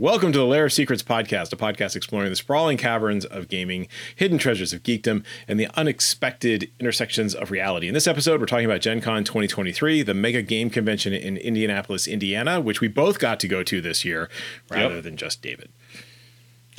Welcome to the Lair of Secrets podcast, a podcast exploring the sprawling caverns of gaming, hidden treasures of geekdom, and the unexpected intersections of reality. In this episode, we're talking about Gen Con 2023, the mega game convention in Indianapolis, Indiana, which we both got to go to this year rather Yep. than just David.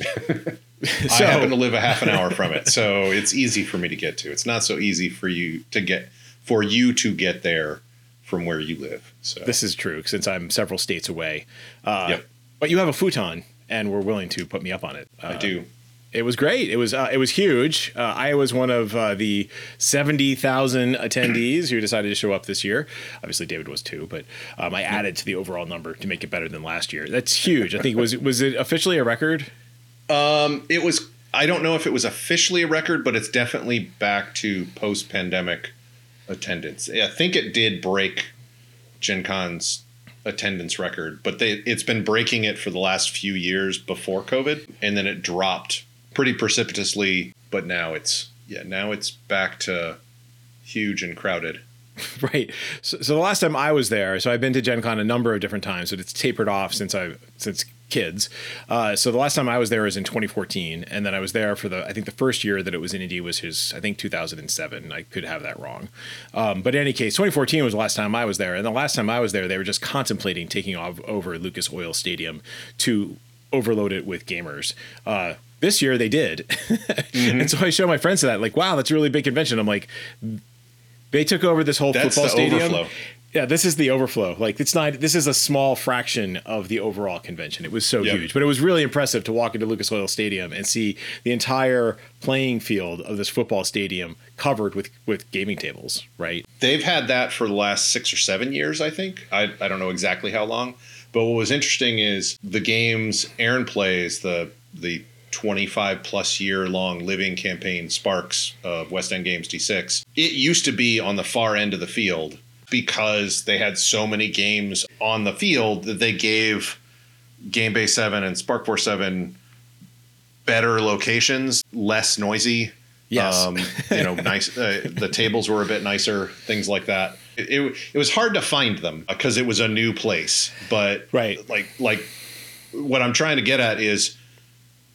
I happen to live a half an hour from it, so it's easy for me to get to. It's not so easy for you to get for you to get there from where you live. So This is true since I'm several states away. Uh, Yep. But you have a futon and were willing to put me up on it. Uh, I do. It was great. It was uh, it was huge. Uh, I was one of uh, the seventy thousand attendees who decided to show up this year. Obviously, David was too, but um, I added to the overall number to make it better than last year. That's huge. I think was was it officially a record? Um, it was. I don't know if it was officially a record, but it's definitely back to post-pandemic attendance. I think it did break Gen Con's attendance record, but they it's been breaking it for the last few years before COVID, and then it dropped pretty precipitously. But now it's yeah, now it's back to huge and crowded. Right. So, so the last time I was there, so I've been to Gen Con a number of different times, but it's tapered off since I since kids. Uh, so the last time I was there was in 2014, and then I was there for the I think the first year that it was in Indy was his I think 2007. I could have that wrong, um, but in any case, 2014 was the last time I was there, and the last time I was there, they were just contemplating taking off over Lucas Oil Stadium to overload it with gamers. Uh, this year they did, and so I show my friends that like, wow, that's a really big convention. I'm like, they took over this whole That's football the stadium. overflow. Yeah, this is the overflow. Like it's not. This is a small fraction of the overall convention. It was so Yep. huge, but it was really impressive to walk into Lucas Oil Stadium and see the entire playing field of this football stadium covered with with gaming tables. Right. They've had that for the last six or seven years, I think. I, I don't know exactly how long. But what was interesting is the games Aaron plays, the the 25 plus year long living campaign Sparks of West End Games D6. It used to be on the far end of the field because they had so many games on the field that they gave Game Base 7 and Spark Force 7 better locations, less noisy. Yes. Um, you know, nice. Uh, the tables were a bit nicer, things like that. It, it, it was hard to find them because it was a new place. But Right. like like what I'm trying to get at is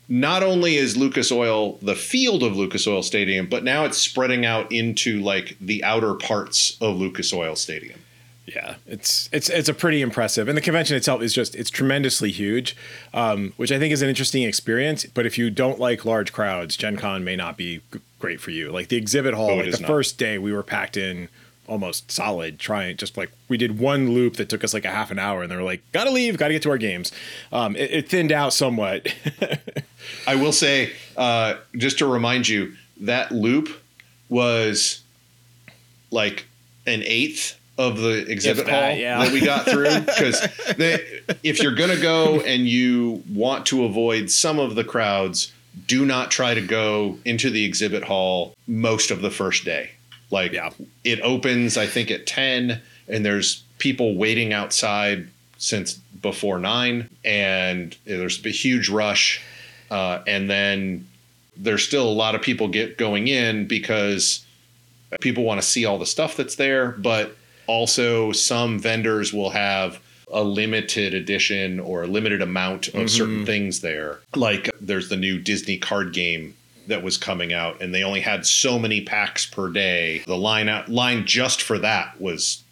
not only is Lucas Oil the field of Lucas Oil Stadium, but now it's spreading out into like the outer parts of Lucas Oil Stadium. Yeah, it's it's it's a pretty impressive, and the convention itself is just it's tremendously huge, um, which I think is an interesting experience. But if you don't like large crowds, Gen Con may not be g- great for you. Like the exhibit hall, Oh, like the not. first day we were packed in almost solid, trying just like we did one loop that took us like a half an hour, and they were like, "Gotta leave, gotta get to our games." Um, it, it thinned out somewhat. I will say, uh, just to remind you, that loop was like an eighth of the exhibit that, hall yeah. that we got through. Because if you're going to go and you want to avoid some of the crowds, do not try to go into the exhibit hall most of the first day. Like Yeah. it opens, I think, at 10, and there's people waiting outside since before nine, and there's a huge rush. Uh, and then there's still a lot of people get going in because people want to see all the stuff that's there, but also some vendors will have a limited edition or a limited amount of certain things there. Like there's the new Disney card game that was coming out and they only had so many packs per day. The line out line just for that was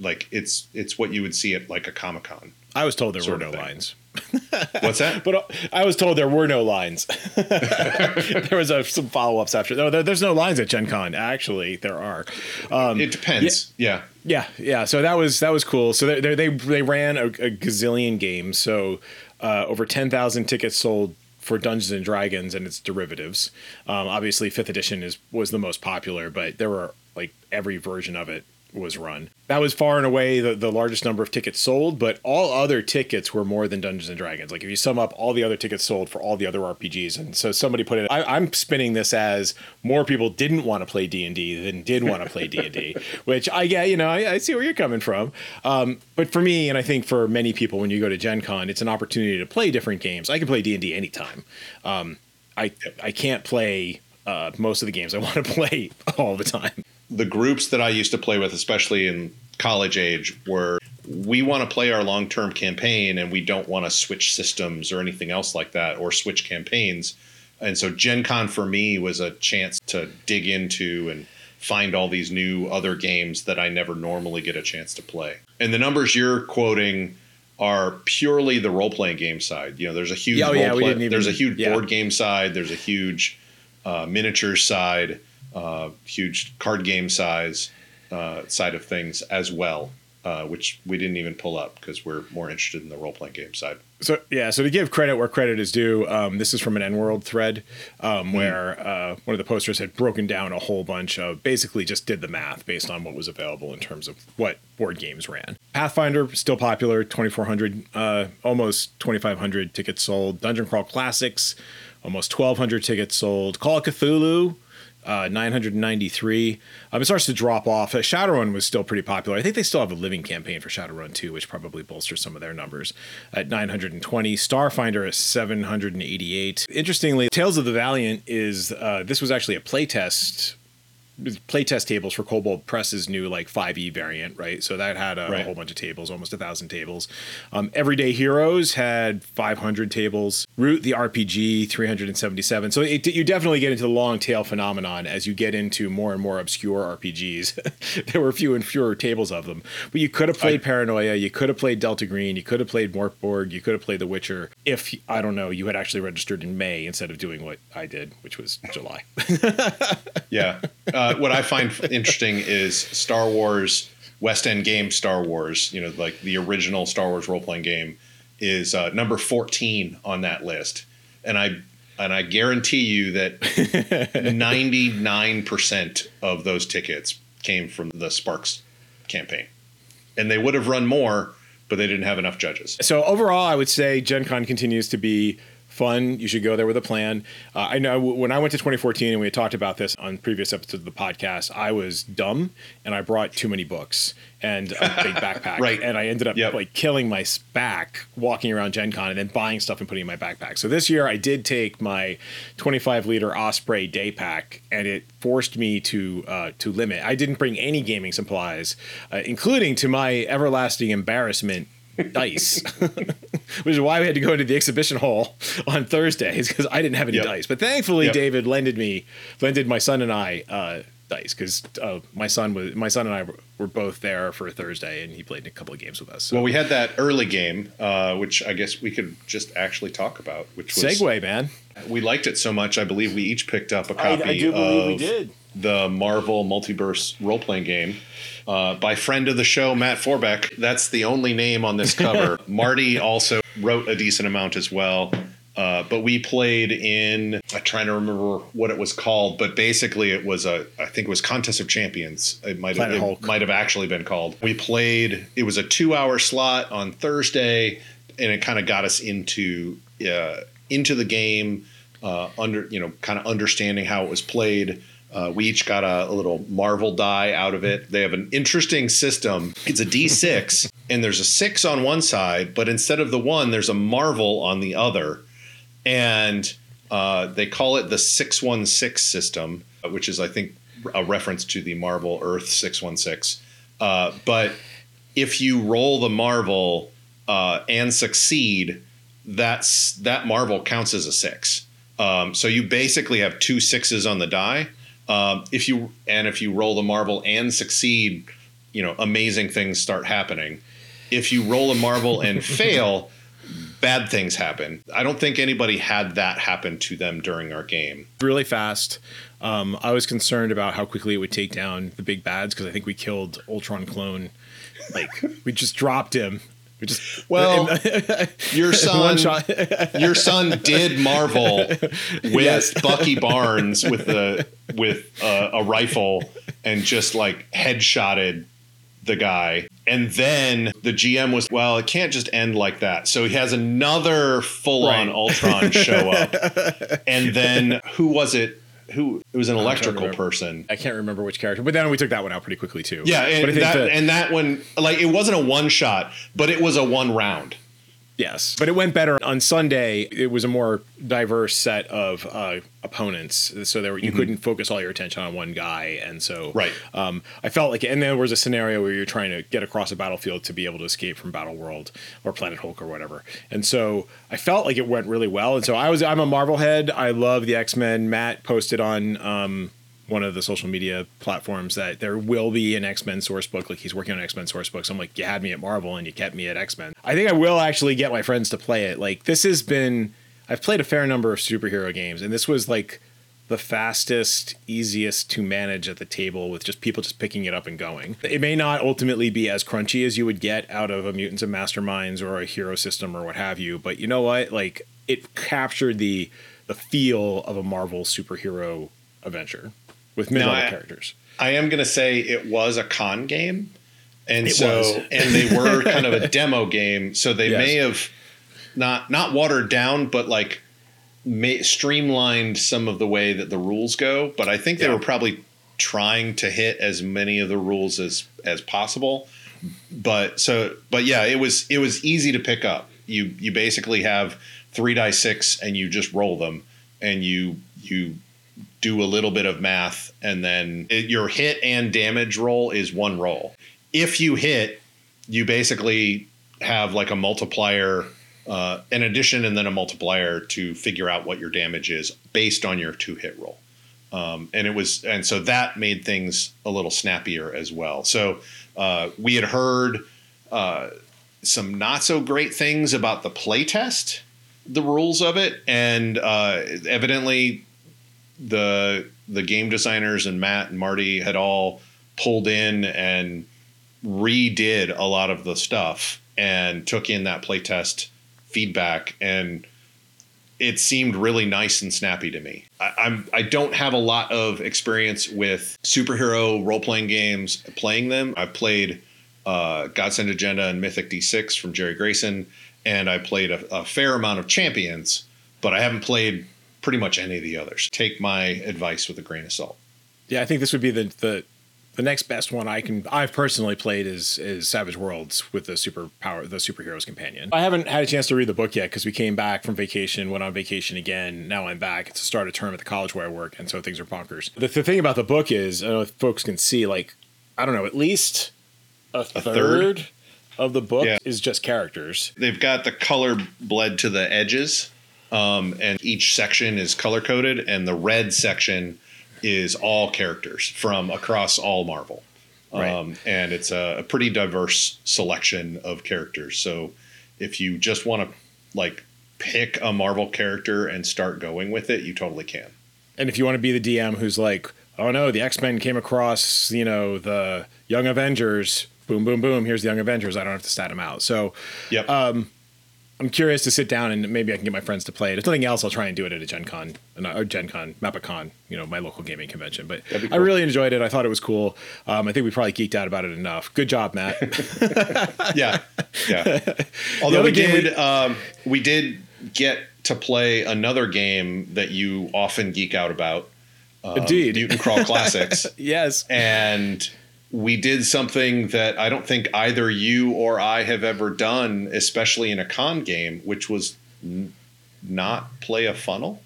like it's it's what you would see at like a Comic-Con. I was told there were no lines. What's that? But uh, I was told there were no lines. there was uh some follow ups after. No, there, there's no lines at Gen Con. Actually, there are. Um, it depends. yeah. yeah, yeah. So that was that was cool. So they they they, they ran a, a gazillion games. So uh, over ten thousand tickets sold for Dungeons and Dragons and its derivatives. Um, obviously, fifth edition is was the most popular, but there were like every version of it was run. That was far and away the, the largest number of tickets sold, but all other tickets were more than Dungeons and Dragons. Like if you sum up all the other tickets sold for all the other RPGs, and so somebody put it, I, I'm spinning this as more people didn't want to play D and D than did want to play D and D, which I get, you know, I, I see where you're coming from. Um, but for me, and I think for many people, when you go to Gen Con, it's an opportunity to play different games. I can play D and D anytime. Um, I I can't play uh, most of the games I want to play all the time. The groups that I used to play with, especially in college age, were we want to play our long term campaign and we don't want to switch systems or anything else like that or switch campaigns. And so Gen Con for me was a chance to dig into and find all these new other games that I never normally get a chance to play. And the numbers you're quoting are purely the role playing game side. You know, there's a huge Oh, yeah, we play- didn't even- there's a huge yeah. board game side, there's a huge uh, miniatures side, uh, huge card game size uh, side of things as well, uh, which we didn't even pull up because we're more interested in the role playing game side. So yeah, so to give credit where credit is due, um, this is from an EN World thread um, where uh, one of the posters had broken down a whole bunch of basically just did the math based on what was available in terms of what board games ran. Pathfinder still popular, twenty four hundred, uh, almost twenty five hundred tickets sold. Dungeon Crawl Classics, almost twelve hundred tickets sold. Call of Cthulhu. Uh, 993. Um, it starts to drop off. Uh, Shadowrun was still pretty popular. I think they still have a living campaign for Shadowrun 2, which probably bolsters some of their numbers at 920. Starfinder is 788. Interestingly, Tales of the Valiant is uh, this was actually a playtest playtest tables for Kobold Press's new like 5e variant, right? So that had a, Right. a whole bunch of tables, almost a thousand tables. Um, Everyday Heroes had 500 tables. Root the RPG 377. So it, you definitely get into the long tail phenomenon as you get into more and more obscure RPGs. there were fewer and fewer tables of them, but you could have played Paranoia, you could have played Delta Green, you could have played Mörk Borg, you could have played The Witcher. If I don't know, you had actually registered in May instead of doing what I did, which was July. Yeah. Uh, what I find interesting is Star Wars West End game Star Wars. You know, like the original Star Wars role playing game is uh, number fourteen on that list, and I and I guarantee you that ninety nine percent of those tickets came from the Sparks campaign, and they would have run more, but they didn't have enough judges. So overall, I would say Gen Con continues to be fun. You should go there with a plan. Uh, I know when I went to 2014 and we had talked about this on previous episodes of the podcast, I was dumb and I brought too many books and a big backpack. Right. And I ended up Yep. like killing my back walking around Gen Con and then buying stuff and putting in my backpack. So this year I did take my 25 liter Osprey day pack and it forced me to uh, to limit. I didn't bring any gaming supplies, uh, including to my everlasting embarrassment dice, which is why we had to go into the exhibition hall on Thursdays because I didn't have any Yep. dice. But thankfully, Yep. David lended me, lended my son and I uh, dice because uh, my son was my son and I were, were both there for a Thursday, and he played a couple of games with us. So. Well, we had that early game, uh, which I guess we could just actually talk about, which was Segue, man. We liked it so much. I believe we each picked up a copy I, I do believe of the Marvel Multiverse role playing game uh, by friend of the show Matt Forbeck. That's the only name on this cover. Marty also wrote a decent amount as well. Uh, but we played in. I'm trying to remember what it was called, but basically it was a. I think it was Contest of Champions. It might have it might have actually been called. We played. It was a two-hour slot on Thursday, and it kind of got us into uh, into the game, uh, under you know, kind of understanding how it was played. Uh, we each got a, a little Marvel die out of it. They have an interesting system. It's a D6, and there's a six on one side, but instead of the one, there's a Marvel on the other, and uh, they call it the six one six system, which is I think a reference to the Marvel Earth six one six. Uh, But if you roll the Marvel uh, and succeed, that's that Marvel counts as a six. Um, so you basically have two sixes on the die. Um, if you and if you roll the Marvel and succeed, you know amazing things start happening. If you roll a Marvel and fail, bad things happen. I don't think anybody had that happen to them during our game. really fast. Um, I was concerned about how quickly it would take down the big bads because I think we killed Ultron clone. Like we just dropped him. We just Well, Your son, your son did Marvel with Yes. Bucky Barnes with the with uh, a rifle and just like headshotted the guy. And then the GM was, well, it can't just end like that. So he has another full on Right. Ultron show up. and then who was it? Who it was an electrical person. I can't remember which character, but then we took that one out pretty quickly too. Yeah, and that the- and that one like it wasn't a one shot, but it was a one round. Yes, but it went better on Sunday. It was a more diverse set of uh, opponents, so there were, you couldn't focus all your attention on one guy, and so Right. Um, I felt like, and there was a scenario where you're trying to get across a battlefield to be able to escape from Battle World or Planet Hulk or whatever, and so I felt like it went really well. And so I was, I'm a Marvel head. I love the X Men. Matt posted on. Um, one of the social media platforms that there will be an X Men source book. Like he's working on X Men source book. So I'm like, you had me at Marvel and you kept me at X Men. I think I will actually get my friends to play it. Like this has been, I've played a fair number of superhero games, and this was like the fastest, easiest to manage at the table with just people just picking it up and going. It may not ultimately be as crunchy as you would get out of a Mutants and Masterminds or a Hero System or what have you, but you know what? Like it captured the the feel of a Marvel superhero adventure with mid-level characters. I am going to say it was a con game. And It so, was. and they were kind of a demo game. So they Yes. may have not, not watered down, but like ma- streamlined some of the way that the rules go. But I think they were probably trying to hit as many of the rules as, as possible. But so, but yeah, it was, it was easy to pick up. You, you basically have three die six and you just roll them and you, you do a little bit of math, and then it, your hit and damage roll is one roll. If you hit, you basically have like a multiplier, uh, an addition, and then a multiplier to figure out what your damage is based on your two hit roll. Um, and it was, and so that made things a little snappier as well. So uh, we had heard uh, some not so great things about the playtest, the rules of it, and uh, evidently the the game designers and Matt and Marty had all pulled in and redid a lot of the stuff and took in that playtest feedback and it seemed really nice and snappy to me. I, I'm I don't have a lot of experience with superhero role playing games playing them. I've played uh, Godsend Agenda and Mythic D6 from Jerry Grayson, and I played a, a fair amount of Champions, but I haven't played pretty much any of the others. Take my advice with a grain of salt. Yeah, I think this would be the the the next best one I can I've personally played is is Savage Worlds with the superpower the superheroes companion. I haven't had a chance to read the book yet because we came back from vacation, went on vacation again. Now I'm back to start a term at the college where I work, and so things are bonkers. The, the thing about the book is, I don't know if folks can see, like I don't know, at least a, third, third? of the book Yeah. is just characters. They've got the color bled to the edges, um, and each section is color coded, and the red section is all characters from across all Marvel. Right. Um, and it's a, a pretty diverse selection of characters. So if you just want to like pick a Marvel character and start going with it, you totally can. And if you want to be the DM who's like, oh no, the X Men came across, you know, the Young Avengers, boom, boom, boom, here's the Young Avengers. I don't have to stat them out. So Yep. I'm curious to sit down and maybe I can get my friends to play it. If nothing else, I'll try and do it at a Gen Con, or Gen Con, Mepacon, you know, my local gaming convention. But That'd I really enjoyed it. I thought it was cool. Um, I think we probably geeked out about it enough. Good job, Matt. yeah, yeah. Although we did, um, we did get to play another game that you often geek out about. um, Indeed. Mutant Crawl Classics, yes. and we did something that I don't think either you or I have ever done, especially in a con game, which was n- not play a funnel.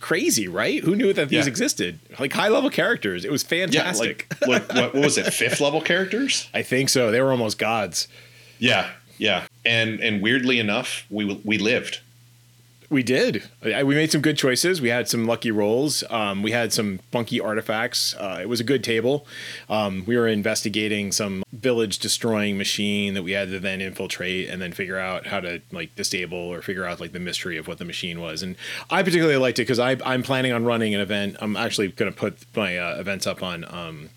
Crazy, right? Who knew that these Yeah. existed? Like high level characters. It was fantastic. Yeah, like, like what, what was it? Fifth level characters? I think so. They were almost gods. Yeah, yeah. And and weirdly enough, we we lived. We did. We made some good choices. We had some lucky rolls. Um, we had some funky artifacts. Uh, it was a good table. Um, we were investigating some village destroying machine that we had to then infiltrate and then figure out how to like disable or figure out like the mystery of what the machine was. And I particularly liked it because I'm planning on running an event. I'm actually going to put my uh, events up on. Um,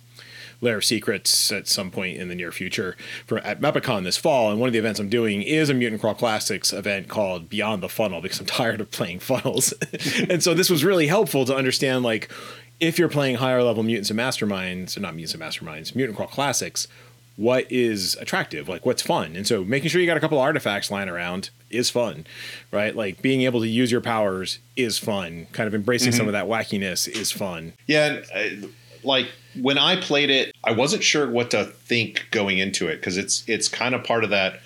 Lair of Secrets at some point in the near future for at Mepacon this fall. And one of the events I'm doing is a Mutant Crawl Classics event called Beyond the Funnel because I'm tired of playing funnels. and so this was really helpful to understand like if you're playing higher level mutants and masterminds, or not mutants and masterminds, Mutant Crawl Classics, what is attractive, like what's fun. And so making sure you got a couple artifacts lying around is fun, right? Like being able to use your powers is fun. Kind of embracing some of that wackiness is fun. Yeah, and, uh, like when I played it, I wasn't sure what to think going into it because it's it's kind of part of that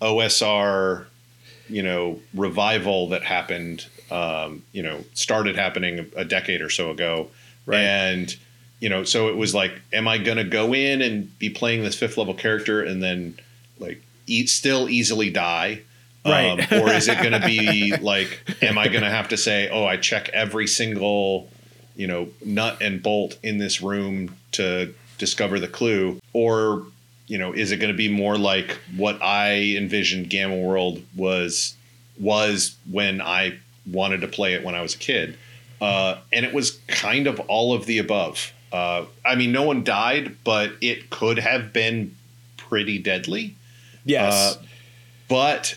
OSR you know revival that happened um, you know started happening a decade or so ago Right. and you know so it was like am i going to go in and be playing this fifth level character and then like eat still easily die Right. um, or is it going to be like am i going to have to say oh i check every single you know nut and bolt in this room to discover the clue? Or you know is it going to be more like what i envisioned gamma world was was when i wanted to play it when i was a kid? Uh, and it was kind of all of the above. Uh, i mean no one died but it could have been pretty deadly. Yes. uh, but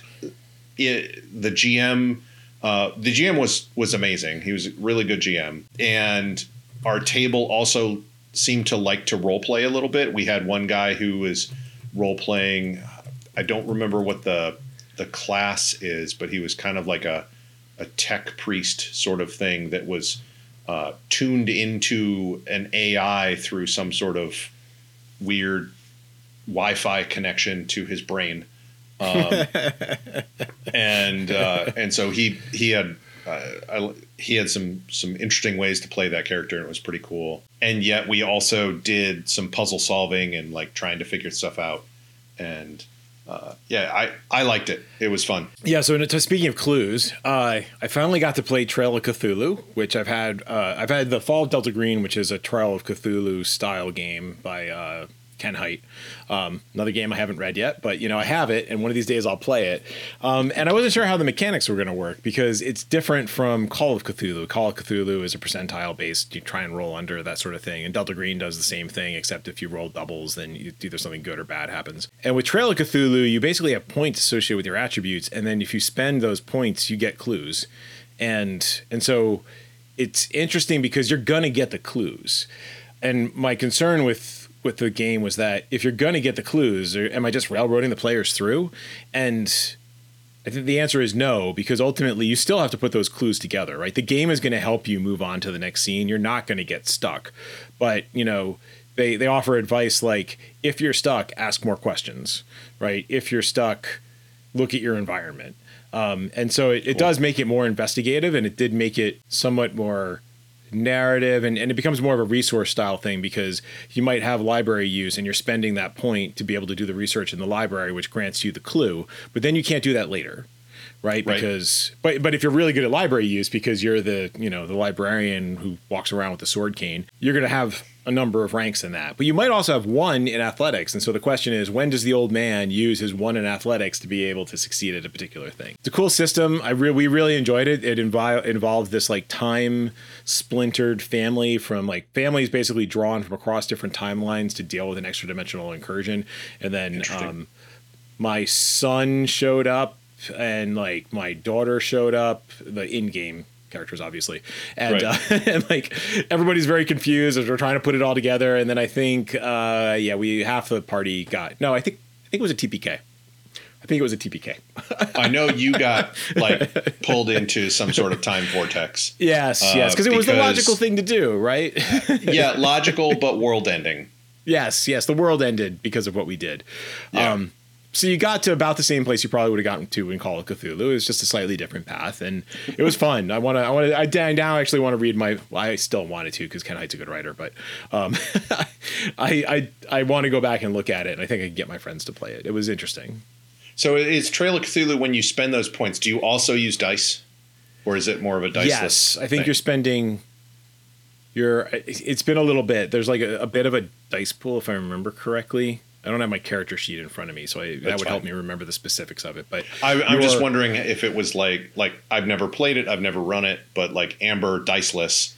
it, the GM, uh, the GM was was amazing. He was a really good GM, and our table also seemed to like to role play a little bit. We had one guy who was role playing. I don't remember what the the class is, but he was kind of like a a tech priest sort of thing that was uh, tuned into an AI through some sort of weird Wi-Fi connection to his brain, um, and uh, and so he he had uh, I, he had some some interesting ways to play that character, and it was pretty cool. And yet we also did some puzzle solving and like trying to figure stuff out, and uh, yeah, I I liked it. It was fun. Yeah, so to, speaking of clues, uh, I finally got to play Trail of Cthulhu, which I've had. Uh, I've had the Fall of Delta Green, which is a Trail of Cthulhu style game by uh, Ken Hite. Um, another game I haven't read yet, but you know I have it, and one of these days I'll play it. Um, and I wasn't sure how the mechanics were going to work because it's different from Call of Cthulhu. Call of Cthulhu is a percentile based; you try and roll under that sort of thing. And Delta Green does the same thing, except if you roll doubles, then you, either something good or bad happens. And with Trail of Cthulhu, you basically have points associated with your attributes, and then if you spend those points, you get clues. And and so it's interesting because you're gonna get the clues. And my concern with with the game was that if you're gonna get the clues, or am I just railroading the players through? And I think the answer is no, because ultimately you still have to put those clues together, right? The game is going to help you move on to the next scene. You're not going to get stuck. But, you know, they, they offer advice like if you're stuck, ask more questions, right? If you're stuck, look at your environment. Um, and so it, it does make it more investigative and it did make it somewhat more narrative and, and it becomes more of a resource style thing because you might have library use and you're spending that point to be able to do the research in the library which grants you the clue but then you can't do that later right Right. because but but if you're really good at library use because you're the you know the librarian who walks around with the sword cane you're going to have a number of ranks in that. But you might also have one in athletics. And so the question is when does the old man use his one in athletics to be able to succeed at a particular thing? It's a cool system. I re- we really enjoyed it. It invi- involved this like time splintered family from like families basically drawn from across different timelines to deal with an extra dimensional incursion. And then um, my son showed up and like my daughter showed up the in-game characters obviously and Right. uh, and like everybody's very confused as we're trying to put it all together and then i think uh yeah we half the party got no i think i think it was a tpk i think it was a tpk I know you got like pulled into some sort of time vortex. yes Uh, yes because it was the logical thing to do right Yeah, logical but world ending. Yes, yes. The world ended because of what we did. Yeah. Um, so you got to about the same place you probably would have gotten to in Call of Cthulhu. It was just a slightly different path, and it was fun. I want to. I want to. I now actually want to read my. Well, I still wanted to because Ken Hite's a good writer, but um, I I I want to go back and look at it, and I think I can get my friends to play it. It was interesting. So is Trail of Cthulhu when you spend those points? Do you also use dice, or is it more of a diceless? yes, I think thing? you're spending. You're. It's been a little bit. There's like a, a bit of a dice pool, if I remember correctly. I don't have my character sheet in front of me, so I, that would help me remember the specifics of it. But I, I'm just wondering if it was like like I've never played it, I've never run it, but like Amber diceless.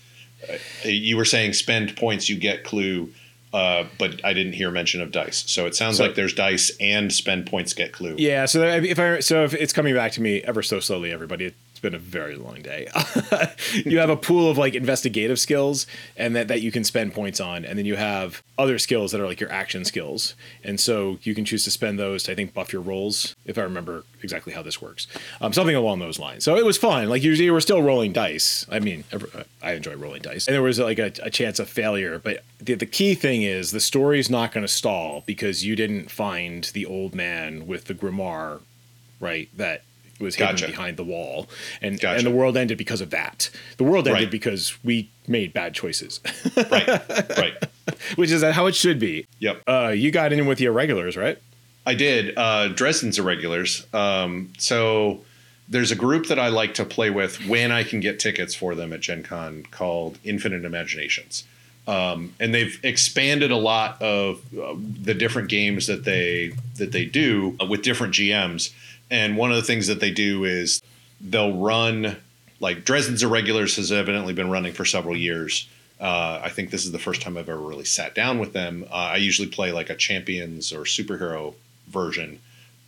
uh, You were saying spend points, you get clue, uh, but I didn't hear mention of dice. So it sounds So- like there's dice and spend points get clue. Yeah, so if I so if it's coming back to me ever so slowly, everybody, been a very long day. you have a pool of like investigative skills, and that that you can spend points on, and then you have other skills that are like your action skills, and so you can choose to spend those to I think buff your rolls, if I remember exactly how this works, um, something along those lines. So it was fun. Like you, we're still rolling dice. I mean, I enjoy rolling dice, and there was like a, a chance of failure, but the, the key thing is the story's not going to stall because you didn't find the old man with the grimoire right that was hidden Gotcha. behind the wall, and Gotcha. and the world ended because of that. The world ended Right. because we made bad choices, right, right. which is how it should be. Yep. Uh, you got in with the irregulars, right? I did. Uh, Dresden's Irregulars. Um, so there's a group that I like to play with when I can get tickets for them at Gen Con called Infinite Imaginations. Um, and they've expanded a lot of uh, the different games that they that they do uh, with different GMs. And one of the things that they do is they'll run like Dresden's Irregulars has evidently been running for several years. Uh, I think this is the first time I've ever really sat down with them. Uh, I usually play like a champions or superhero version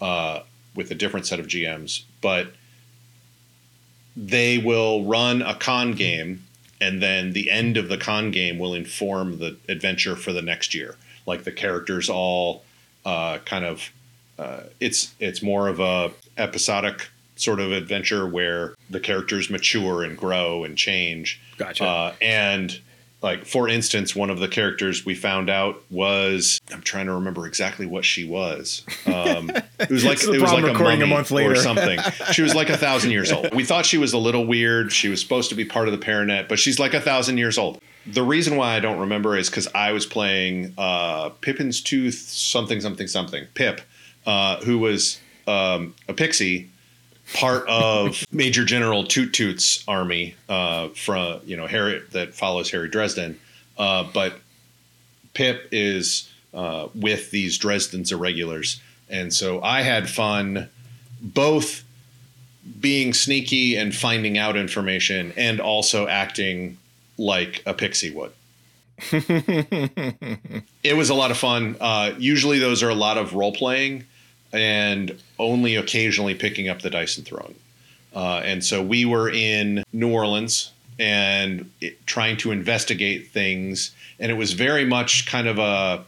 uh, with a different set of GMs, but they will run a con game, and then the end of the con game will inform the adventure for the next year. Like the characters all uh, kind of, uh, it's it's more of a episodic sort of adventure where the characters mature and grow and change. Gotcha. Uh, and like for instance, one of the characters we found out was I'm trying to remember exactly what she was. Um, it was like This is the it was like a recording a mummy month or something. She was like a thousand years old. We thought she was a little weird. She was supposed to be part of the Paranet, but she's like a thousand years old. The reason why I don't remember is because I was playing uh, Pippin's Tooth something something something Pip, uh, who was um, a pixie part of Major General Toot Toot's army uh, from you know Harry that follows Harry Dresden, uh, but Pip is uh, with these Dresden's irregulars, and so I had fun both being sneaky and finding out information, and also acting like a pixie would. it was a lot of fun. Uh, usually, those are a lot of role playing and only occasionally picking up the dice and throwing. Uh, and so we were in New Orleans and it, trying to investigate things, and it was very much kind of a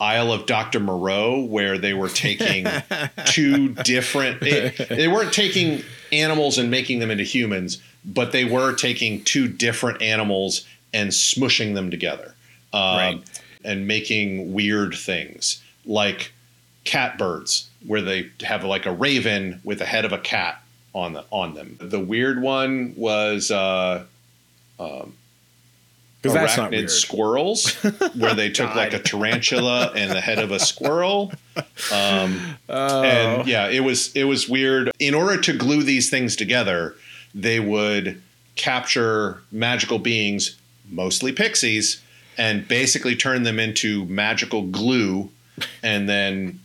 Isle of Dr. Moreau where they were taking two different. It, they weren't taking animals and making them into humans, but they were taking two different animals and smushing them together, um, Right. and making weird things like catbirds, where they have like a raven with the head of a cat on the on them. The weird one was uh, Because that's not arachnid weird. squirrels, where they took like a tarantula and the head of a squirrel. Um, Oh. and yeah, it was it was weird. In order to glue these things together, they would capture magical beings, mostly pixies, and basically turn them into magical glue, and then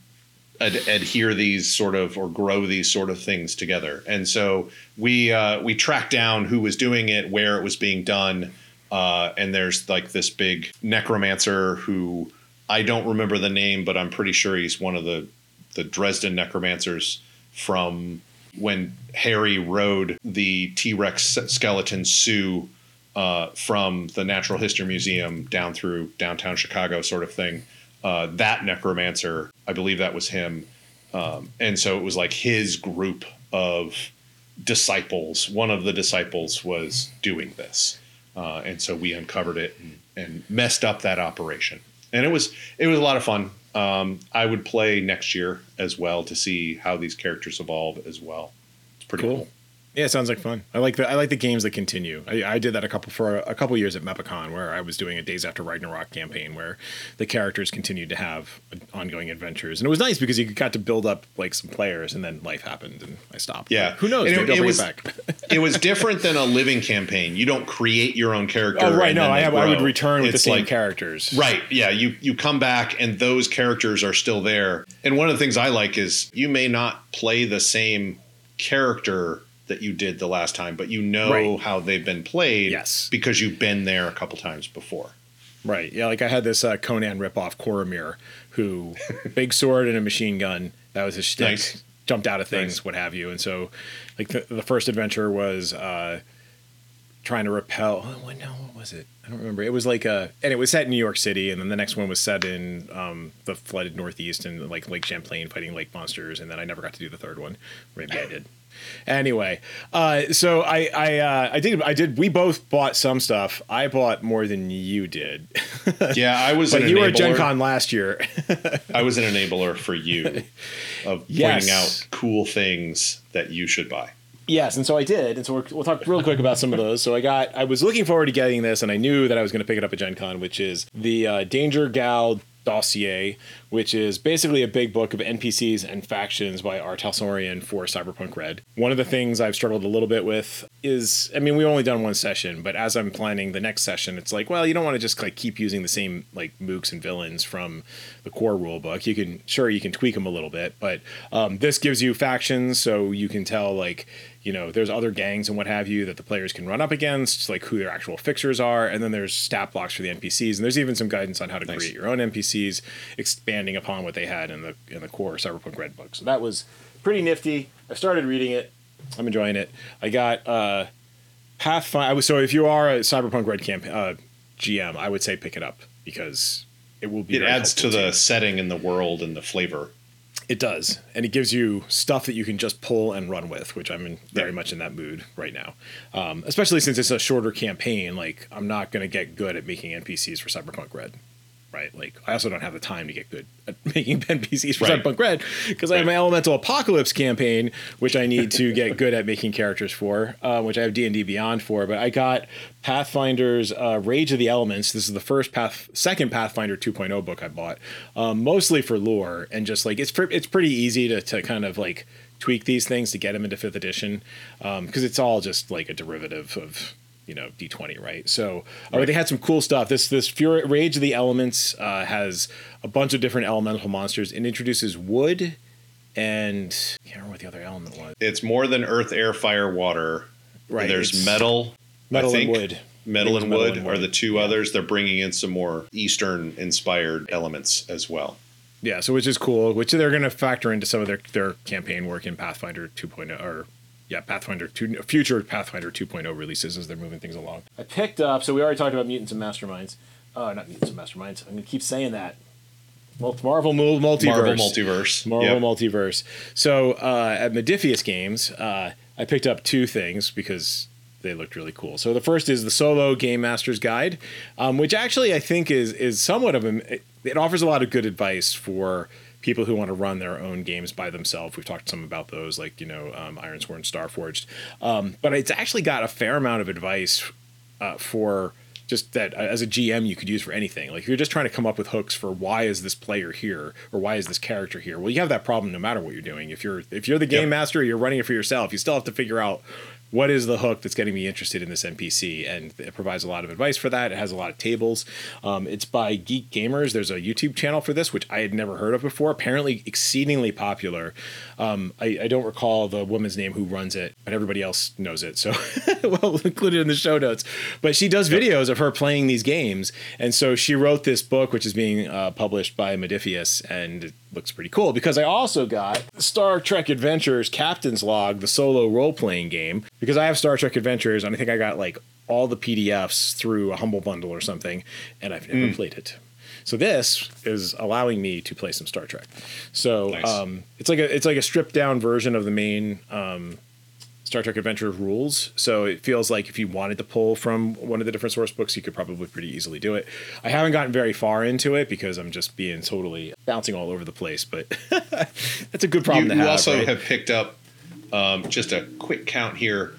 ad- adhere these sort of or grow these sort of things together. And so we uh, we tracked down who was doing it, where it was being done, uh, and there's like this big necromancer who I don't remember the name, but I'm pretty sure he's one of the the Dresden necromancers from when Harry rode the T Rex skeleton Sue uh, from the Natural History Museum down through downtown Chicago, sort of thing. Uh, that necromancer, I believe that was him. Um, and so it was like his group of disciples. One of the disciples was doing this. Uh, and so we uncovered it and, and messed up that operation. And it was it was a lot of fun. Um, I would play next year as well to see how these characters evolve as well. It's pretty cool. Cool. Yeah, it sounds like fun. I like the I like the games that continue. I, I did that a couple for a, couple years at Mepacon, where I was doing a Days After Ragnarok campaign, where the characters continued to have ongoing adventures, and it was nice because you got to build up like some players, and then life happened, and I stopped. Yeah. who knows? And it- it was- it was different than a living campaign. You don't create your own character. oh right, no, I have, I would return with It's the same like- characters. Right. Yeah. You you come back and those characters are still there. And one of the things I like is you may not play the same character that you did the last time, but you know Right. how they've been played Yes. because you've been there a couple times before. Right. Yeah, like I had this uh, Conan ripoff Koromir, who big sword and a machine gun. That was his shtick. Nice. Jumped out of things, Nice. what have you. And so, like the, the first adventure was uh, trying to repel. Oh, no, what was it? I don't remember. It was like a, and it was set in New York City, and then the next one was set in um, the flooded Northeast and like Lake Champlain fighting lake monsters. And then I never got to do the third one. Maybe I did. Anyway, uh, so I I uh, I did I did we both bought some stuff. I bought more than you did. Yeah, I was. but you were at. Gen Con last year. I was an enabler for you of Yes. pointing out cool things that you should buy. Yes, and so I did, and so we're, we'll talk real quick about some of those. So I got, I was looking forward to getting this, and I knew that I was going to pick it up at Gen Con, which is the uh, Danger Gal dossier, which is basically a big book of NPCs and factions by R. Talsorian for Cyberpunk Red. One of the things I've struggled a little bit with is, I mean, we've only done one session, but as I'm planning the next session, it's like, well, you don't want to just like keep using the same like mooks and villains from the core rule book. You can, sure, you can tweak them a little bit, but um, this gives you factions, so you can tell like you know there's other gangs and what have you that the players can run up against like who their actual fixers are and then there's stat blocks for the npcs and there's even some guidance on how to create your own npcs expanding upon what they had in the in the core cyberpunk red book. So that was pretty nifty. I started reading it. I'm enjoying it. I got uh pathfinder i was so if you are a cyberpunk red camp uh gm i would say pick it up because it will be It adds to the you. setting and the world and the flavor. It does, and it gives you stuff that you can just pull and run with, which I'm in very Yeah. much in that mood right now. Um, especially since it's a shorter campaign. Like I'm not going to get good at making NPCs for Cyberpunk Red, right? Like I also don't have the time to get good at making pen NPCs for Right. Cyberpunk Red because I have my Elemental Apocalypse campaign, which I need to get good at making characters for, uh, which I have D and D Beyond for. But I got Pathfinder's uh, Rage of the Elements. This is the first Path, second Pathfinder 2.0 book I bought, um, mostly for lore and just like it's it's pretty easy to to kind of like tweak these things to get them into fifth edition because it's all just like a derivative of you know d20 right so uh, they had some cool stuff this this Fury, rage of the elements uh, has a bunch of different elemental monsters it introduces wood and i can't remember what the other element was It's more than earth, air, fire, water. Right, There's metal. metal and wood Metal and metal wood and are the two Yeah. others. They're bringing in some more Eastern inspired elements as well. Yeah, so which is cool, which they're going to factor into some of their, their campaign work in Pathfinder 2.0 or yeah, Pathfinder 2 future Pathfinder 2.0 releases as they're moving things along. I picked up, so we already talked about mutants and masterminds. Uh, not mutants and masterminds. I'm going to keep saying that. Marvel multiverse. Marvel multiverse. Marvel Yep. multiverse. So uh, at Modiphius Games, uh, I picked up two things because they looked really cool. So the first is the solo game master's guide, um, which actually I think is is somewhat of a. It offers a lot of good advice for people who want to run their own games by themselves. We've talked some about those, like you know um, and Starforged, um, but it's actually got a fair amount of advice uh, for just that uh, as a GM you could use for anything. Like if you're just trying to come up with hooks for why is this player here or why is this character here. Well, you have that problem no matter what you're doing. If you're if you're the game Yep. master, you're running it for yourself. You still have to figure out what is the hook that's getting me interested in this NPC, and it provides a lot of advice for that. It has a lot of tables. Um, it's by Geek Gamers. There's a YouTube channel for this, which I had never heard of before. Apparently, exceedingly popular. Um, I, I don't recall the woman's name who runs it, but everybody else knows it, so we'll include it in the show notes. But she does videos of her playing these games, and so she wrote this book, which is being uh, published by Modiphius, and looks pretty cool. Because I also got Star Trek Adventures Captain's Log, the solo role playing game, because I have Star Trek Adventures, and I think I got like all the PDFs through a Humble Bundle or something, and I've never played it. So this is allowing me to play some Star Trek. So Nice. um, it's like a it's like a stripped down version of the main um, Star Trek Adventure rules. So it feels like if you wanted to pull from one of the different source books, you could probably pretty easily do it. I haven't gotten very far into it because I'm just being totally bouncing all over the place, but that's a good problem you to you have. You also right? have picked up um, just a quick count here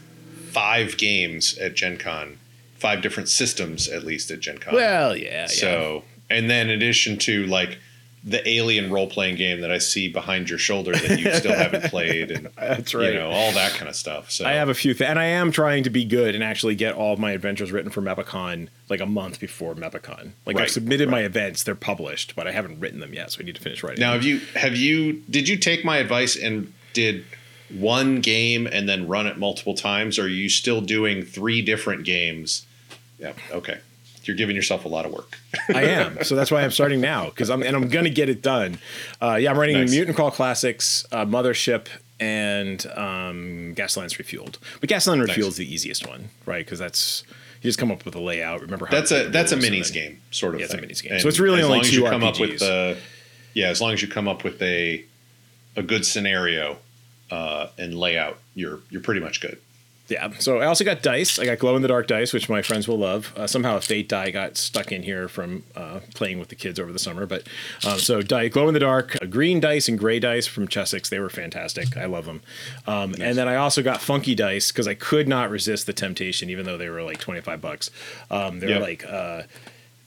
five games at gen con five different systems at least at gen con well, yeah, yeah. so and then in addition to like the alien role-playing game that i see behind your shoulder that you still haven't played and That's right. you know all that kind of stuff so I have a few, th- and I am trying to be good and actually get all of my adventures written for Mepacon like a month before Mepacon. Like I've Right, submitted my events; they're published, but I haven't written them yet, so I need to finish writing. now them. have you have you did you take my advice and did one game and then run it multiple times or are you still doing three different games yeah okay you're giving yourself a lot of work I am. So that's why I'm starting now because I'm and I'm gonna get it done. Uh, yeah, I'm writing Nice. Mutant Crawl Classics, uh, Mothership, and um, Gaslands Refueled. But Gasland Nice. Is the easiest one, right? Because that's you just come up with a layout. Remember how That's a that's a minis then- game sort of Yeah, it's a thing. minis game. And So it's really as only long as two you come up RPGs. with the yeah as long as you come up with a a good scenario uh, and layout, you're you're pretty much good. Yeah. So I also got dice. I got glow in the dark dice, which my friends will love. Uh, somehow a fate die got stuck in here from uh, playing with the kids over the summer. But um, so die, glow in the dark, uh, green dice and gray dice from Chessex. They were fantastic. I love them. Um, nice. And then I also got funky dice because I could not resist the temptation, even though they were like twenty five bucks. Um, they're yep. like uh,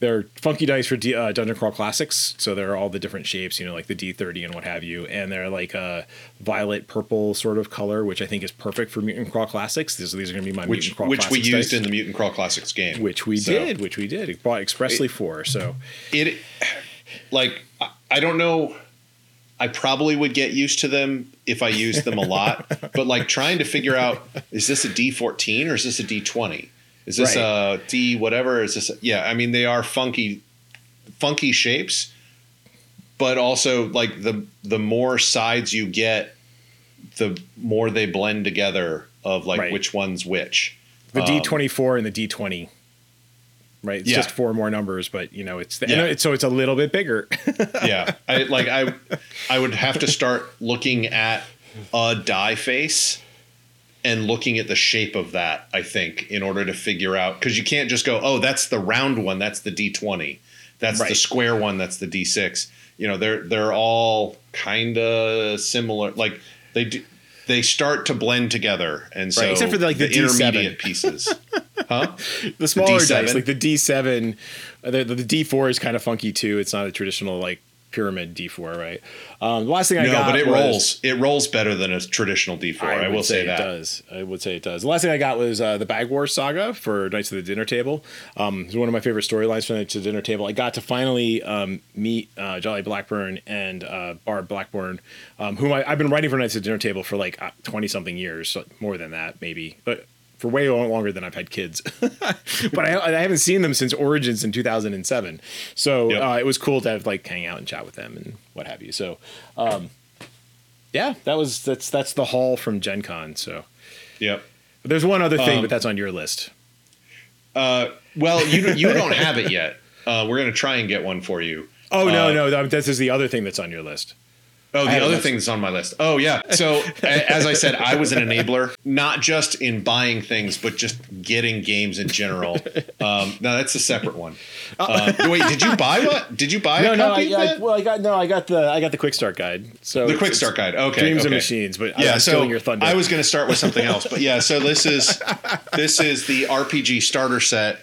they're funky dice for D, uh, Dungeon Crawl Classics, so they're all the different shapes, you know, like the D30 and what have you, and they're like a violet purple sort of color, which I think is perfect for Mutant Crawl Classics. These, these are going to be my which, Mutant Crawl which Classics we used dice, in the Mutant Crawl Classics game, which we so. did, which we did, bought expressly it, for. So it, like, I don't know. I probably would get used to them if I used them a lot, but like trying to figure out is this a D14 or is this a D20? Is this right. a D whatever? Is this a, yeah? I mean, they are funky funky shapes, but also like the the more sides you get, the more they blend together of like right. which one's which. The um, D twenty four and the D twenty. Right, it's yeah. just four more numbers, but you know it's the, yeah. it's, so it's a little bit bigger. yeah, I like I I would have to start looking at a die face and looking at the shape of that, I think, in order to figure out because you can't just go, oh, that's the round one, that's the D twenty. That's right. the square one. That's the D6. You know, they're they're all kind of similar. Like they do, they start to blend together, and so right, except for the, like the, the intermediate pieces, huh? The smaller the dice, like the D7, uh, the, the, the D4 is kind of funky too. It's not a traditional like pyramid D4, right? Um, the last thing I no, got, but it was, rolls. It rolls better than a traditional D4. I, I will say, say, that it does. I would say it does. The last thing I got was uh, the Bag Wars saga for Knights of the Dinner Table. Um, it's one of my favorite storylines for Knights of the Dinner Table. I got to finally um, meet uh, Jolly Blackburn and uh, Barb Blackburn, um, whom I, have been writing for Knights of the Dinner Table for like twenty something years, more than that maybe, but for way longer than I've had kids. but I, I, haven't seen them since Origins in 2007. So yep. uh, it was cool to have like hang out and chat with them and what have you. So um, yeah, that was that's that's the haul from Gen Con. So yep. But there's one other thing, um, but that's on your list. Uh, well, you you don't have it yet. Uh, we're gonna try and get one for you. Oh no, uh, no, this is the other thing that's on your list. Oh, the other thing that's on my list. Oh, yeah. So, as I said, I was an enabler, not just in buying things, but just getting games in general. Um, now that's a separate one. Uh, wait, did you buy what? Did you buy no, a copy? No, I, I, well, I got no, I got the I got the quick start guide. So the quick start guide. Okay, Dreams okay. and Machines, but yeah, so your thunder. I was going to start with something else, but yeah. So this is this is the RPG starter set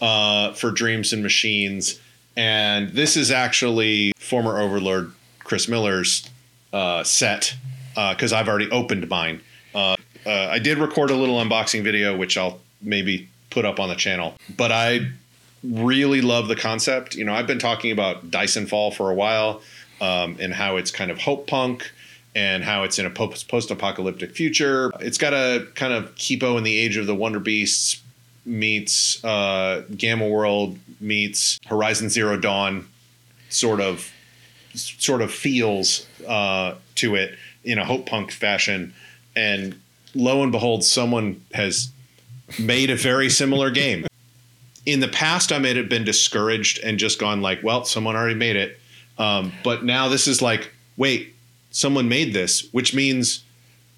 uh, for Dreams and Machines, and this is actually former Overlord Chris Miller's uh, set because uh, I've already opened mine. Uh, uh, I did record a little unboxing video, which I'll maybe put up on the channel. But I really love the concept. You know, I've been talking about Dyson-Fall for a while um, and how it's kind of hope punk and how it's in a post-apocalyptic future. It's got a kind of Kipo in the Age of the Wonder Beasts meets uh, Gamma World meets Horizon Zero Dawn sort of sort of feels uh, to it in a hope punk fashion, and lo and behold, someone has made a very similar game. In the past, I may have been discouraged and just gone like, "Well, someone already made it," um, but now this is like, "Wait, someone made this," which means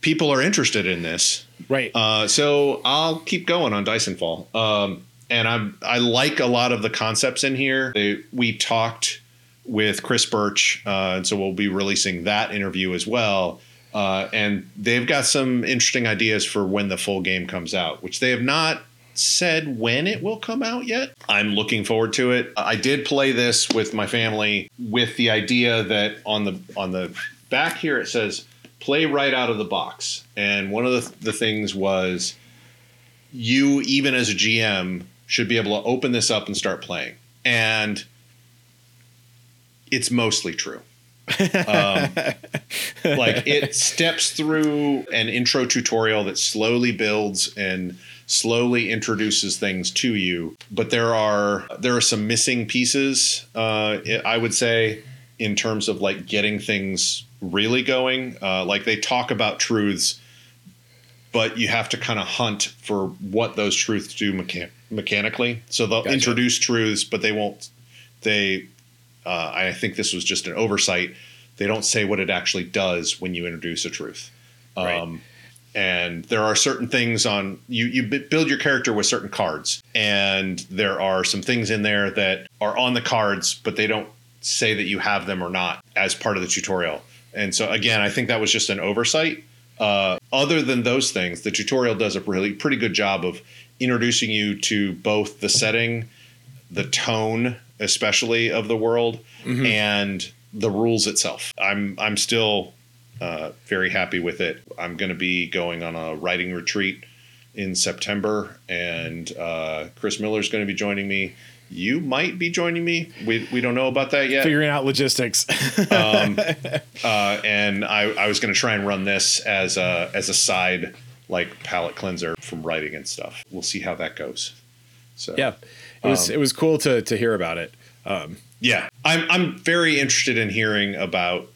people are interested in this. Right. Uh, so I'll keep going on Dyson-Fall. Um, and I'm I like a lot of the concepts in here. They, we talked with Chris Birch, uh, and so we'll be releasing that interview as well. Uh, and they've got some interesting ideas for when the full game comes out, which they have not said when it will come out yet. I'm looking forward to it. I did play this with my family with the idea that on the on the back here it says play right out of the box. And one of the, the things was you even as a GM should be able to open this up and start playing. And it's mostly true. um, like it steps through an intro tutorial that slowly builds and slowly introduces things to you but there are there are some missing pieces uh, i would say in terms of like getting things really going uh, like they talk about truths but you have to kind of hunt for what those truths do mechan- mechanically so they'll gotcha. introduce truths but they won't they uh, I think this was just an oversight. They don't say what it actually does when you introduce a truth. Right. Um, and there are certain things on you you build your character with certain cards and there are some things in there that are on the cards but they don't say that you have them or not as part of the tutorial and so again i think that was just an oversight uh, other than those things the tutorial does a really pretty good job of introducing you to both the setting the tone especially of the world and the rules itself i'm i'm still uh, very happy with it. I'm going to be going on a writing retreat in September, and uh, Chris Miller is going to be joining me. You might be joining me. We, we don't know about that yet. Figuring out logistics. Um, uh, and I, I was going to try and run this as a as a side like palette cleanser from writing and stuff. We'll see how that goes. So yeah, it was it was cool to to hear about it. Um, yeah, I'm I'm very interested in hearing about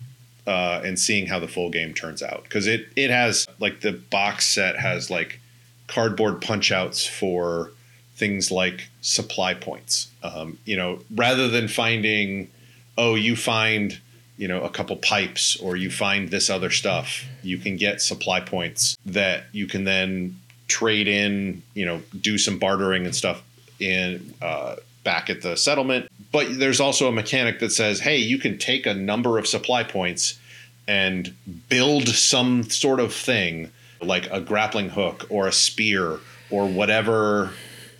uh, and seeing how the full game turns out because it it has like the box set has like cardboard punch outs for things like supply points. Um, you know, rather than finding, oh, you find you know a couple pipes or you find this other stuff, you can get supply points that you can then trade in. You know, do some bartering and stuff in uh, back at the settlement. But there's also a mechanic that says, hey, you can take a number of supply points and build some sort of thing like a grappling hook or a spear or whatever.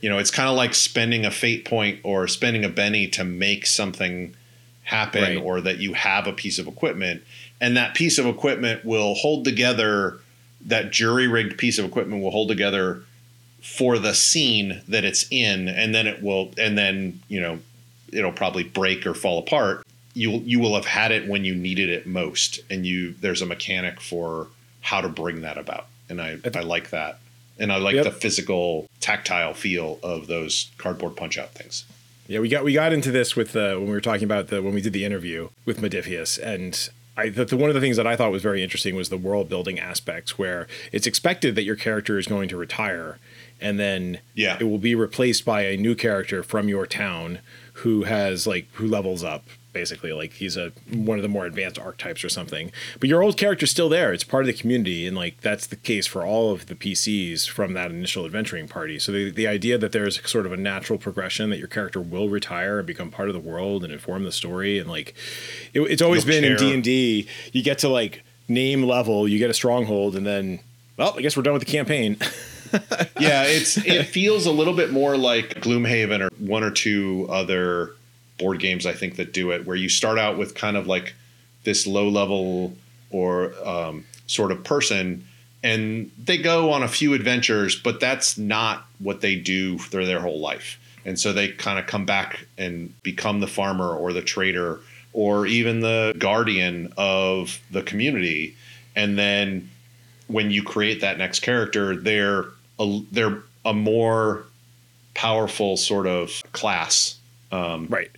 You know, it's kind of like spending a fate point or spending a Benny to make something happen Right. or that you have a piece of equipment. And that piece of equipment will hold together, that jury rigged piece of equipment will hold together for the scene that it's in and then it will and then you know it'll probably break or fall apart. You you will have had it when you needed it most and you there's a mechanic for how to bring that about. And i i like that. And i like Yep. the physical tactile feel of those cardboard punch out things. Yeah, we got we got into this with uh, when we were talking about the when we did the interview with Modiphius, and I the, the, one of the things that I thought was very interesting was the world building aspects, where it's expected that your character is going to retire, and then Yeah. it will be replaced by a new character from your town who has like who levels up basically. Like he's a one of the more advanced archetypes or something. But your old character's still there. It's part of the community and like that's the case for all of the pcs from that initial adventuring party. So the, the idea that there's sort of a natural progression that your character will retire and become part of the world and inform the story and like it, it's always You'll been in d&d you get to like name level you get a stronghold and then well i guess we're done with the campaign yeah, it's it feels a little bit more like Gloomhaven or one or two other board games I think that do it, where you start out with kind of like this low level or um, sort of person, and they go on a few adventures, but that's not what they do for their whole life, and so they kind of come back and become the farmer or the trader or even the guardian of the community, and then when you create that next character, they're a, they're a more powerful sort of class, um, right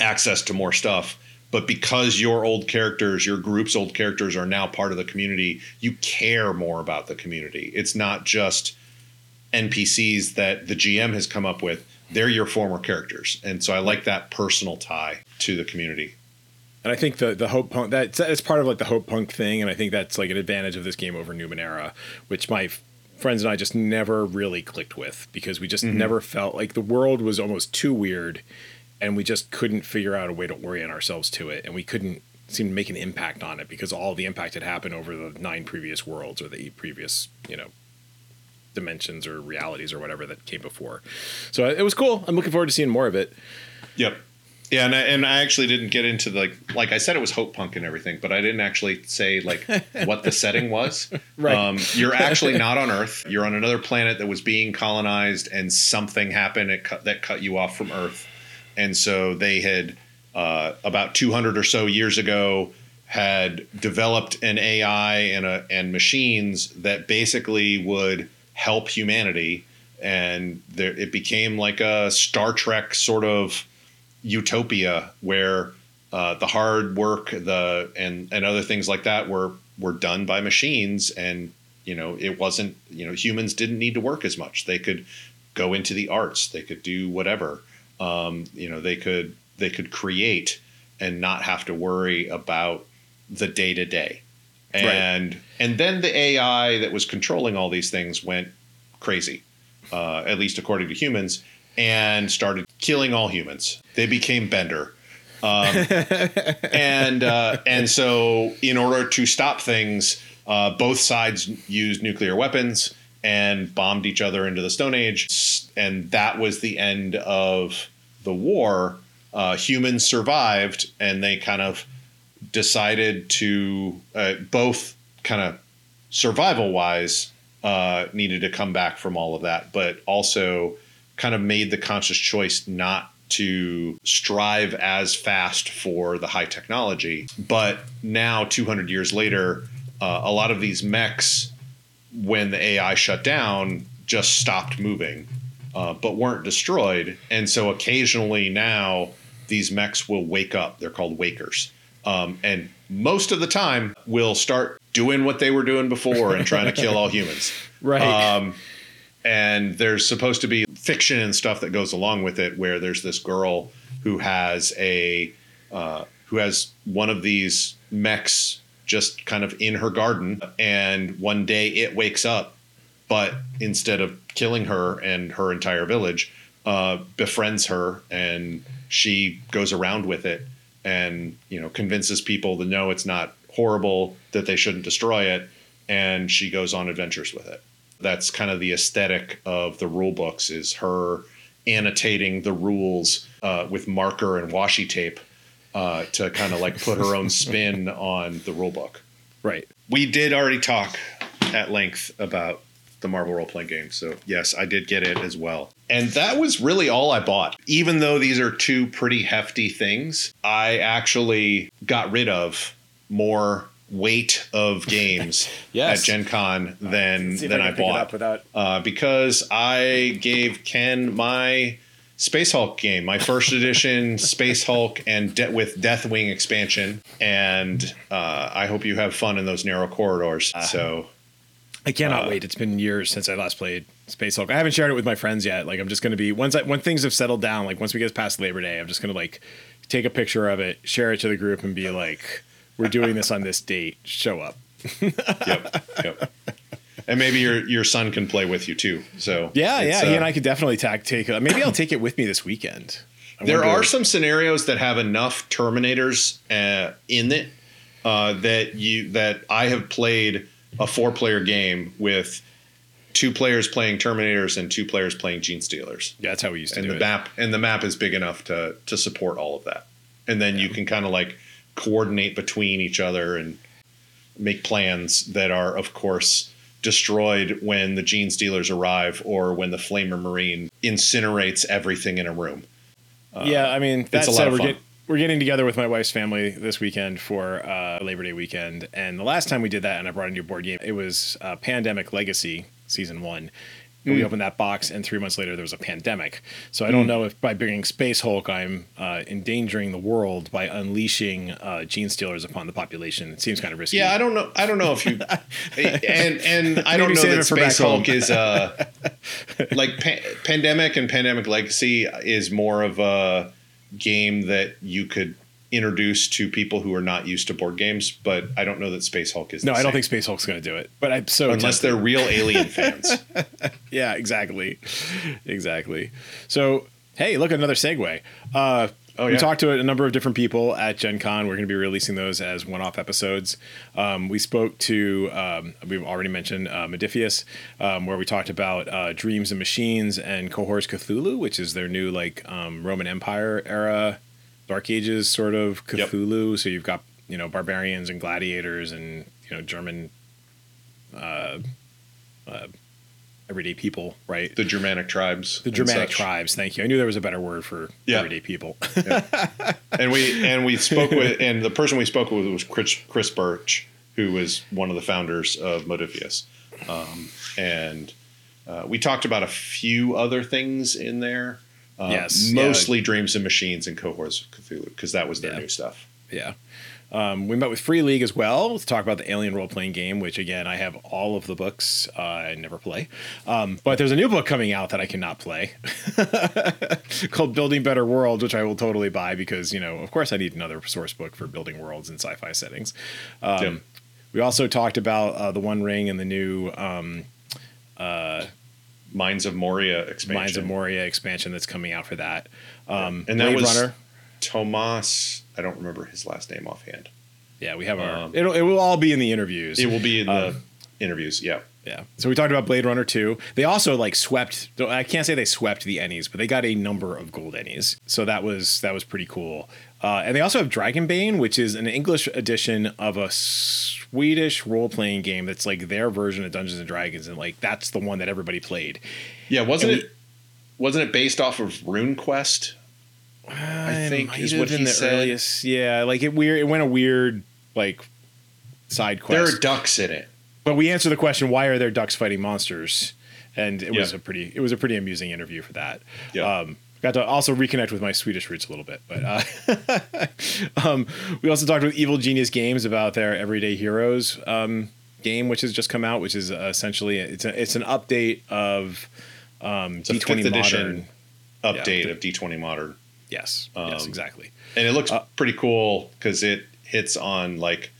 access to more stuff. But because your old characters, your group's old characters are now part of the community, you care more about the community. It's not just NPCs that the GM has come up with. They're your former characters. And so I like that personal tie to the community. And I think the the hope punk that that's part of like the hope punk thing, and I think that's like an advantage of this game over Numenera, which my friends and I just never really clicked with because we just mm-hmm. never felt like the world was almost too weird, and we just couldn't figure out a way to orient ourselves to it, and we couldn't seem to make an impact on it because all the impact had happened over the nine previous worlds or the eight previous you know dimensions or realities or whatever that came before. So uh, it was cool. I'm looking forward to seeing more of it. Yep. Yeah, and I, and I actually didn't get into like like I said it was hope punk and everything, but I didn't actually say like what the setting was. Right. Um, you're actually not on Earth. You're on another planet that was being colonized, and something happened that cut, that cut you off from Earth, and so they had uh, about 200 or so years ago had developed an AI and a, and machines that basically would help humanity, and there, it became like a Star Trek sort of utopia where uh, the hard work the and and other things like that were were done by machines and you know it wasn't you know humans didn't need to work as much. They could go into the arts. They could do whatever. Um, you know they could they could create and not have to worry about the day to day and right. and then the AI that was controlling all these things went crazy, uh, at least according to humans, and started killing all humans. They became Bender. Um, and uh, and so, in order to stop things, uh, both sides used nuclear weapons and bombed each other into the Stone Age, and that was the end of the war. Uh, humans survived, and they kind of decided to uh, both kind of survival wise uh, needed to come back from all of that, but also kind of made the conscious choice not to strive as fast for the high technology. But now, 200 years later, uh, a lot of these mechs, when the AI shut down, just stopped moving, uh, but weren't destroyed. And so occasionally now, these mechs will wake up. They're called wakers. Um, and most of the time, will start doing what they were doing before and trying to kill all humans. Right. Um, and there's supposed to be fiction and stuff that goes along with it where there's this girl who has a uh, who has one of these mechs just kind of in her garden. And one day it wakes up but instead of killing her and her entire village uh, befriends her and she goes around with it and you know convinces people to know it's not horrible that they shouldn't destroy it. And she goes on adventures with it that's kind of the aesthetic of the rule books is her annotating the rules uh, with marker and washi tape uh, to kind of like put her own spin on the rule book. Right. We did already talk at length about the Marvel role playing game. So, yes, I did get it as well. And that was really all I bought. Even though these are two pretty hefty things, I actually got rid of more weight of games yes. at Gen Con than than I, I bought without... uh, because I gave Ken my Space Hulk game, my first edition Space Hulk and De- with Deathwing expansion, and uh, I hope you have fun in those narrow corridors. Uh, so. I cannot uh, wait. It's been years since I last played Space Hulk. I haven't shared it with my friends yet. Like I'm just going to be once I, when things have settled down. Like once we get past Labor Day, I'm just going to like take a picture of it, share it to the group, and be like, we're doing this on this date. Show up. yep. Yep. And maybe your your son can play with you too. So yeah, yeah, he uh, and I could definitely tag take. Uh, maybe I'll take it with me this weekend. I there wonder. are some scenarios that have enough Terminators uh, in it uh, that you that I have played a four player game with two players playing Terminators and two players playing Genestealers. Yeah, that's how we used to and do the it. map and the map is big enough to to support all of that. And then yeah. you can kind of like coordinate between each other and make plans that are, of course, destroyed when the Genestealers arrive or when the Flamer Marine incinerates everything in a room. Uh, yeah, I mean, that's a lot of we're, get, we're getting together with my wife's family this weekend for uh, Labor Day weekend. And the last time we did that and I brought a new board game, it was uh, Pandemic Legacy Season 1. Mm. We opened that box, and three months later there was a pandemic. So I don't mm. know if by bringing Space Hulk, I'm uh, endangering the world by unleashing uh, Genestealers upon the population. It seems kind of risky. Yeah, I don't know. I don't know if you and and I don't know that Space Hulk is uh, like pa- Pandemic and Pandemic Legacy is more of a game that you could introduce to people who are not used to board games, but I don't know that Space Hulk is. No, I don't think Space Hulk's going to do it. But I'm so unless tempted. they're real Alien fans. yeah, exactly, exactly. So hey, look at another segue. Uh, oh, yeah. We talked to a number of different people at Gen Con. We're going to be releasing those as one-off episodes. Um, we spoke to um, we've already mentioned uh, Modiphius, um, where we talked about uh, Dreams and Machines and Cohors Cthulhu, which is their new like um, Roman Empire era Dark Ages sort of Cthulhu. Yep. So you've got you know barbarians and gladiators and you know German uh, uh, everyday people, right? The Germanic tribes. The Germanic tribes. Thank you. I knew there was a better word for yeah. everyday people. yeah. And we and we spoke with and the person we spoke with was Chris, Chris Birch, who was one of the founders of Modiphius, um, and uh, we talked about a few other things in there. Uh, yes, mostly yeah. Dreams and Machines and Cohorts of Cthulhu because that was their yeah. new stuff. Yeah. Um, we met with Free League as well to talk about the Alien role playing game, which again I have all of the books. Uh, I never play, um, but there's a new book coming out that I cannot play called Building Better Worlds, which I will totally buy because you know, of course, I need another source book for building worlds in sci-fi settings. Um, We also talked about uh, the One Ring and the new um, Mines of Moria expansion. Mines of Moria expansion that's coming out for that. Um, And that Blade was Runner. Tomas. I don't remember his last name offhand. Yeah, we have our. um, it'll, it will all be in the interviews. It will be in the Um, interviews. Yeah. Yeah. So we talked about Blade Runner 2. They also like swept I can't say they swept the Ennies, but they got a number of gold Ennies. So that was that was pretty cool. Uh, and they also have Dragonbane, which is an English edition of a Swedish role-playing game that's like their version of Dungeons and Dragons and like that's the one that everybody played. Yeah. Wasn't And it? Wasn't it based off of RuneQuest? I think is what he the said. earliest. Yeah, like it weird it went a weird like side quest. There are ducks in it. but we answer the question why are there ducks fighting monsters and it was a pretty it was a pretty amusing interview for that Yeah. um got to also reconnect with my swedish roots a little bit but uh um we also talked with evil genius games about their everyday heroes um game which has just come out which is uh, essentially it's a, it's an update of um a d20 modern edition update Yeah. of D20 Modern, yes yes Um, exactly and it looks Uh, pretty cool because it hits on like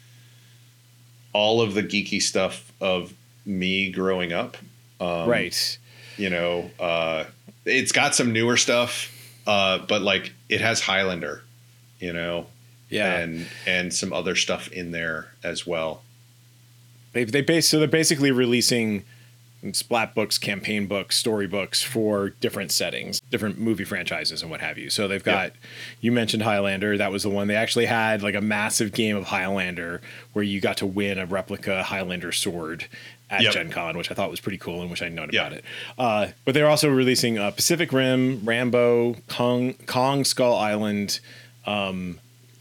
all of the geeky stuff of me growing up. Um, right You know, uh, it's got some newer stuff, uh, but like it has Highlander, you know, yeah. And and some other stuff in there as well. They they base so they're basically releasing splat books, campaign books, story books for different settings, different movie franchises and what have you. So they've got you mentioned Highlander, that was the one. They actually had like a massive game of Highlander where you got to win a replica Highlander sword at Yep. Gen Con, which I thought was pretty cool and which I'd known Yeah. about it. Uh, but they're also releasing uh, Pacific Rim, Rambo, Kong, Kong Skull Island,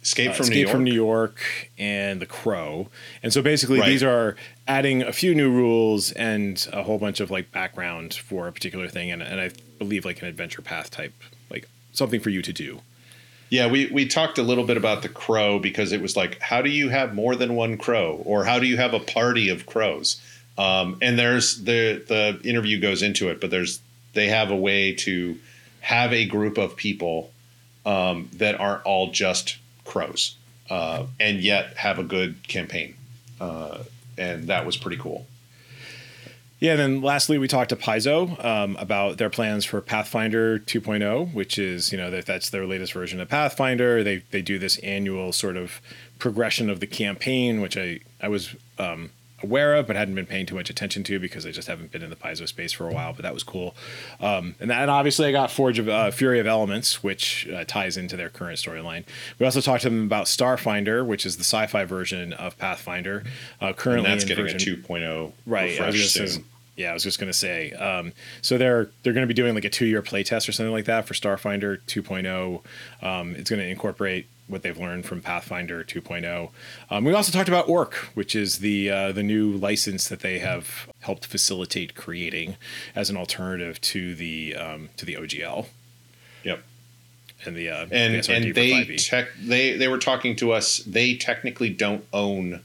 Escape uh, from Escape New York. from New York and The Crow. And so basically, Right. these are adding a few new rules and a whole bunch of like background for a particular thing, and, and I believe like an adventure path type, like something for you to do. Yeah, we, we talked a little bit about the crow because it was like, how do you have more than one crow, or how do you have a party of crows? Um, and there's the the interview goes into it, but there's they have a way to have a group of people um, that aren't all just crows, uh, and yet have a good campaign, uh, and that was pretty cool. Yeah, and then lastly, we talked to Paizo um, about their plans for Pathfinder 2.0, which is you know that that's their latest version of Pathfinder. They they do this annual sort of progression of the campaign, which I I was um, aware of, but hadn't been paying too much attention to because I just haven't been in the Paizo space for a while. But that was cool. Um, and then obviously I got Forge of uh, Fury of Elements, which uh, ties into their current storyline. We also talked to them about Starfinder, which is the sci-fi version of Pathfinder. Uh, And currently that's in getting version, a 2.0 right I was refresh soon. yeah i was just going to say um, so they're they're going to be doing like a two-year playtest or something like that for starfinder 2.0 um, it's going to incorporate what they've learned from pathfinder 2.0 um, we also talked about orc which is the uh, the new license that they have helped facilitate creating as an alternative to the um, to the ogl Yep. and the uh, and the and they tech they they were talking to us. They technically don't own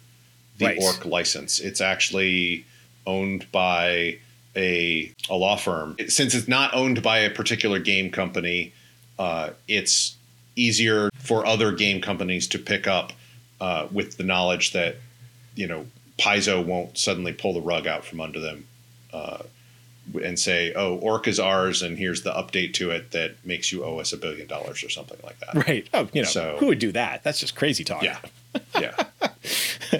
the Right. Orc license. It's actually owned by a a law firm. It- since it's not owned by a particular game company, uh, it's easier for other game companies to pick up uh, with the knowledge that you know Paizo won't suddenly pull the rug out from under them. Uh, and say, "Oh, Orc is ours, and here's the update to it that makes you owe us a billion dollars or something like that." right oh you know So- who would do that that's just crazy talk Yeah, yeah.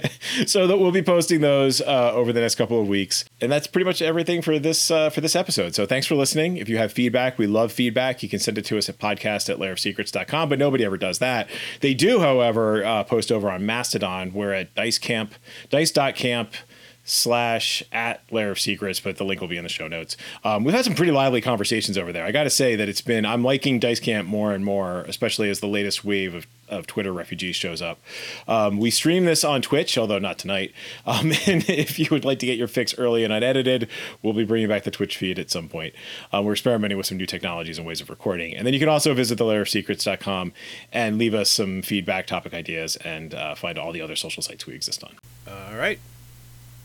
so that we'll be posting those uh, over the next couple of weeks. And that's pretty much everything for this uh, for this episode. So thanks for listening. If you have feedback we love feedback. You can send it to us at podcast at lairofsecrets.com but nobody ever does that. They do however uh, post over on mastodon. We're at dice camp dice.camp slash at lair of secrets but the link will be in the show notes. Um, we've had some pretty lively conversations over there. I gotta say that it's been i'm liking dice camp more and more especially as the latest wave of, of twitter refugees shows up. Um, we stream this on twitch although not tonight. Um, and if you would like to get your fix early and unedited we'll be bringing back the twitch feed at some point. Um, we're experimenting with some new technologies and ways of recording. And then you can also visit the lair of and leave us some feedback topic ideas and uh, find all the other social sites we exist on. All right.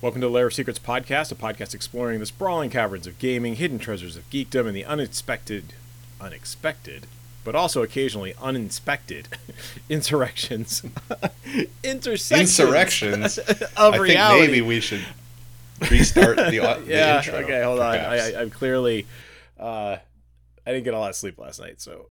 Welcome to the Lair of Secrets podcast, a podcast exploring the sprawling caverns of gaming, hidden treasures of geekdom, and the unexpected, unexpected but also occasionally uninspected insurrections, intersections Insurrections. of I think maybe we should restart the, the yeah. intro. Okay, hold on. I, perhaps. I, I'm clearly. Uh, I didn't get a lot of sleep last night, so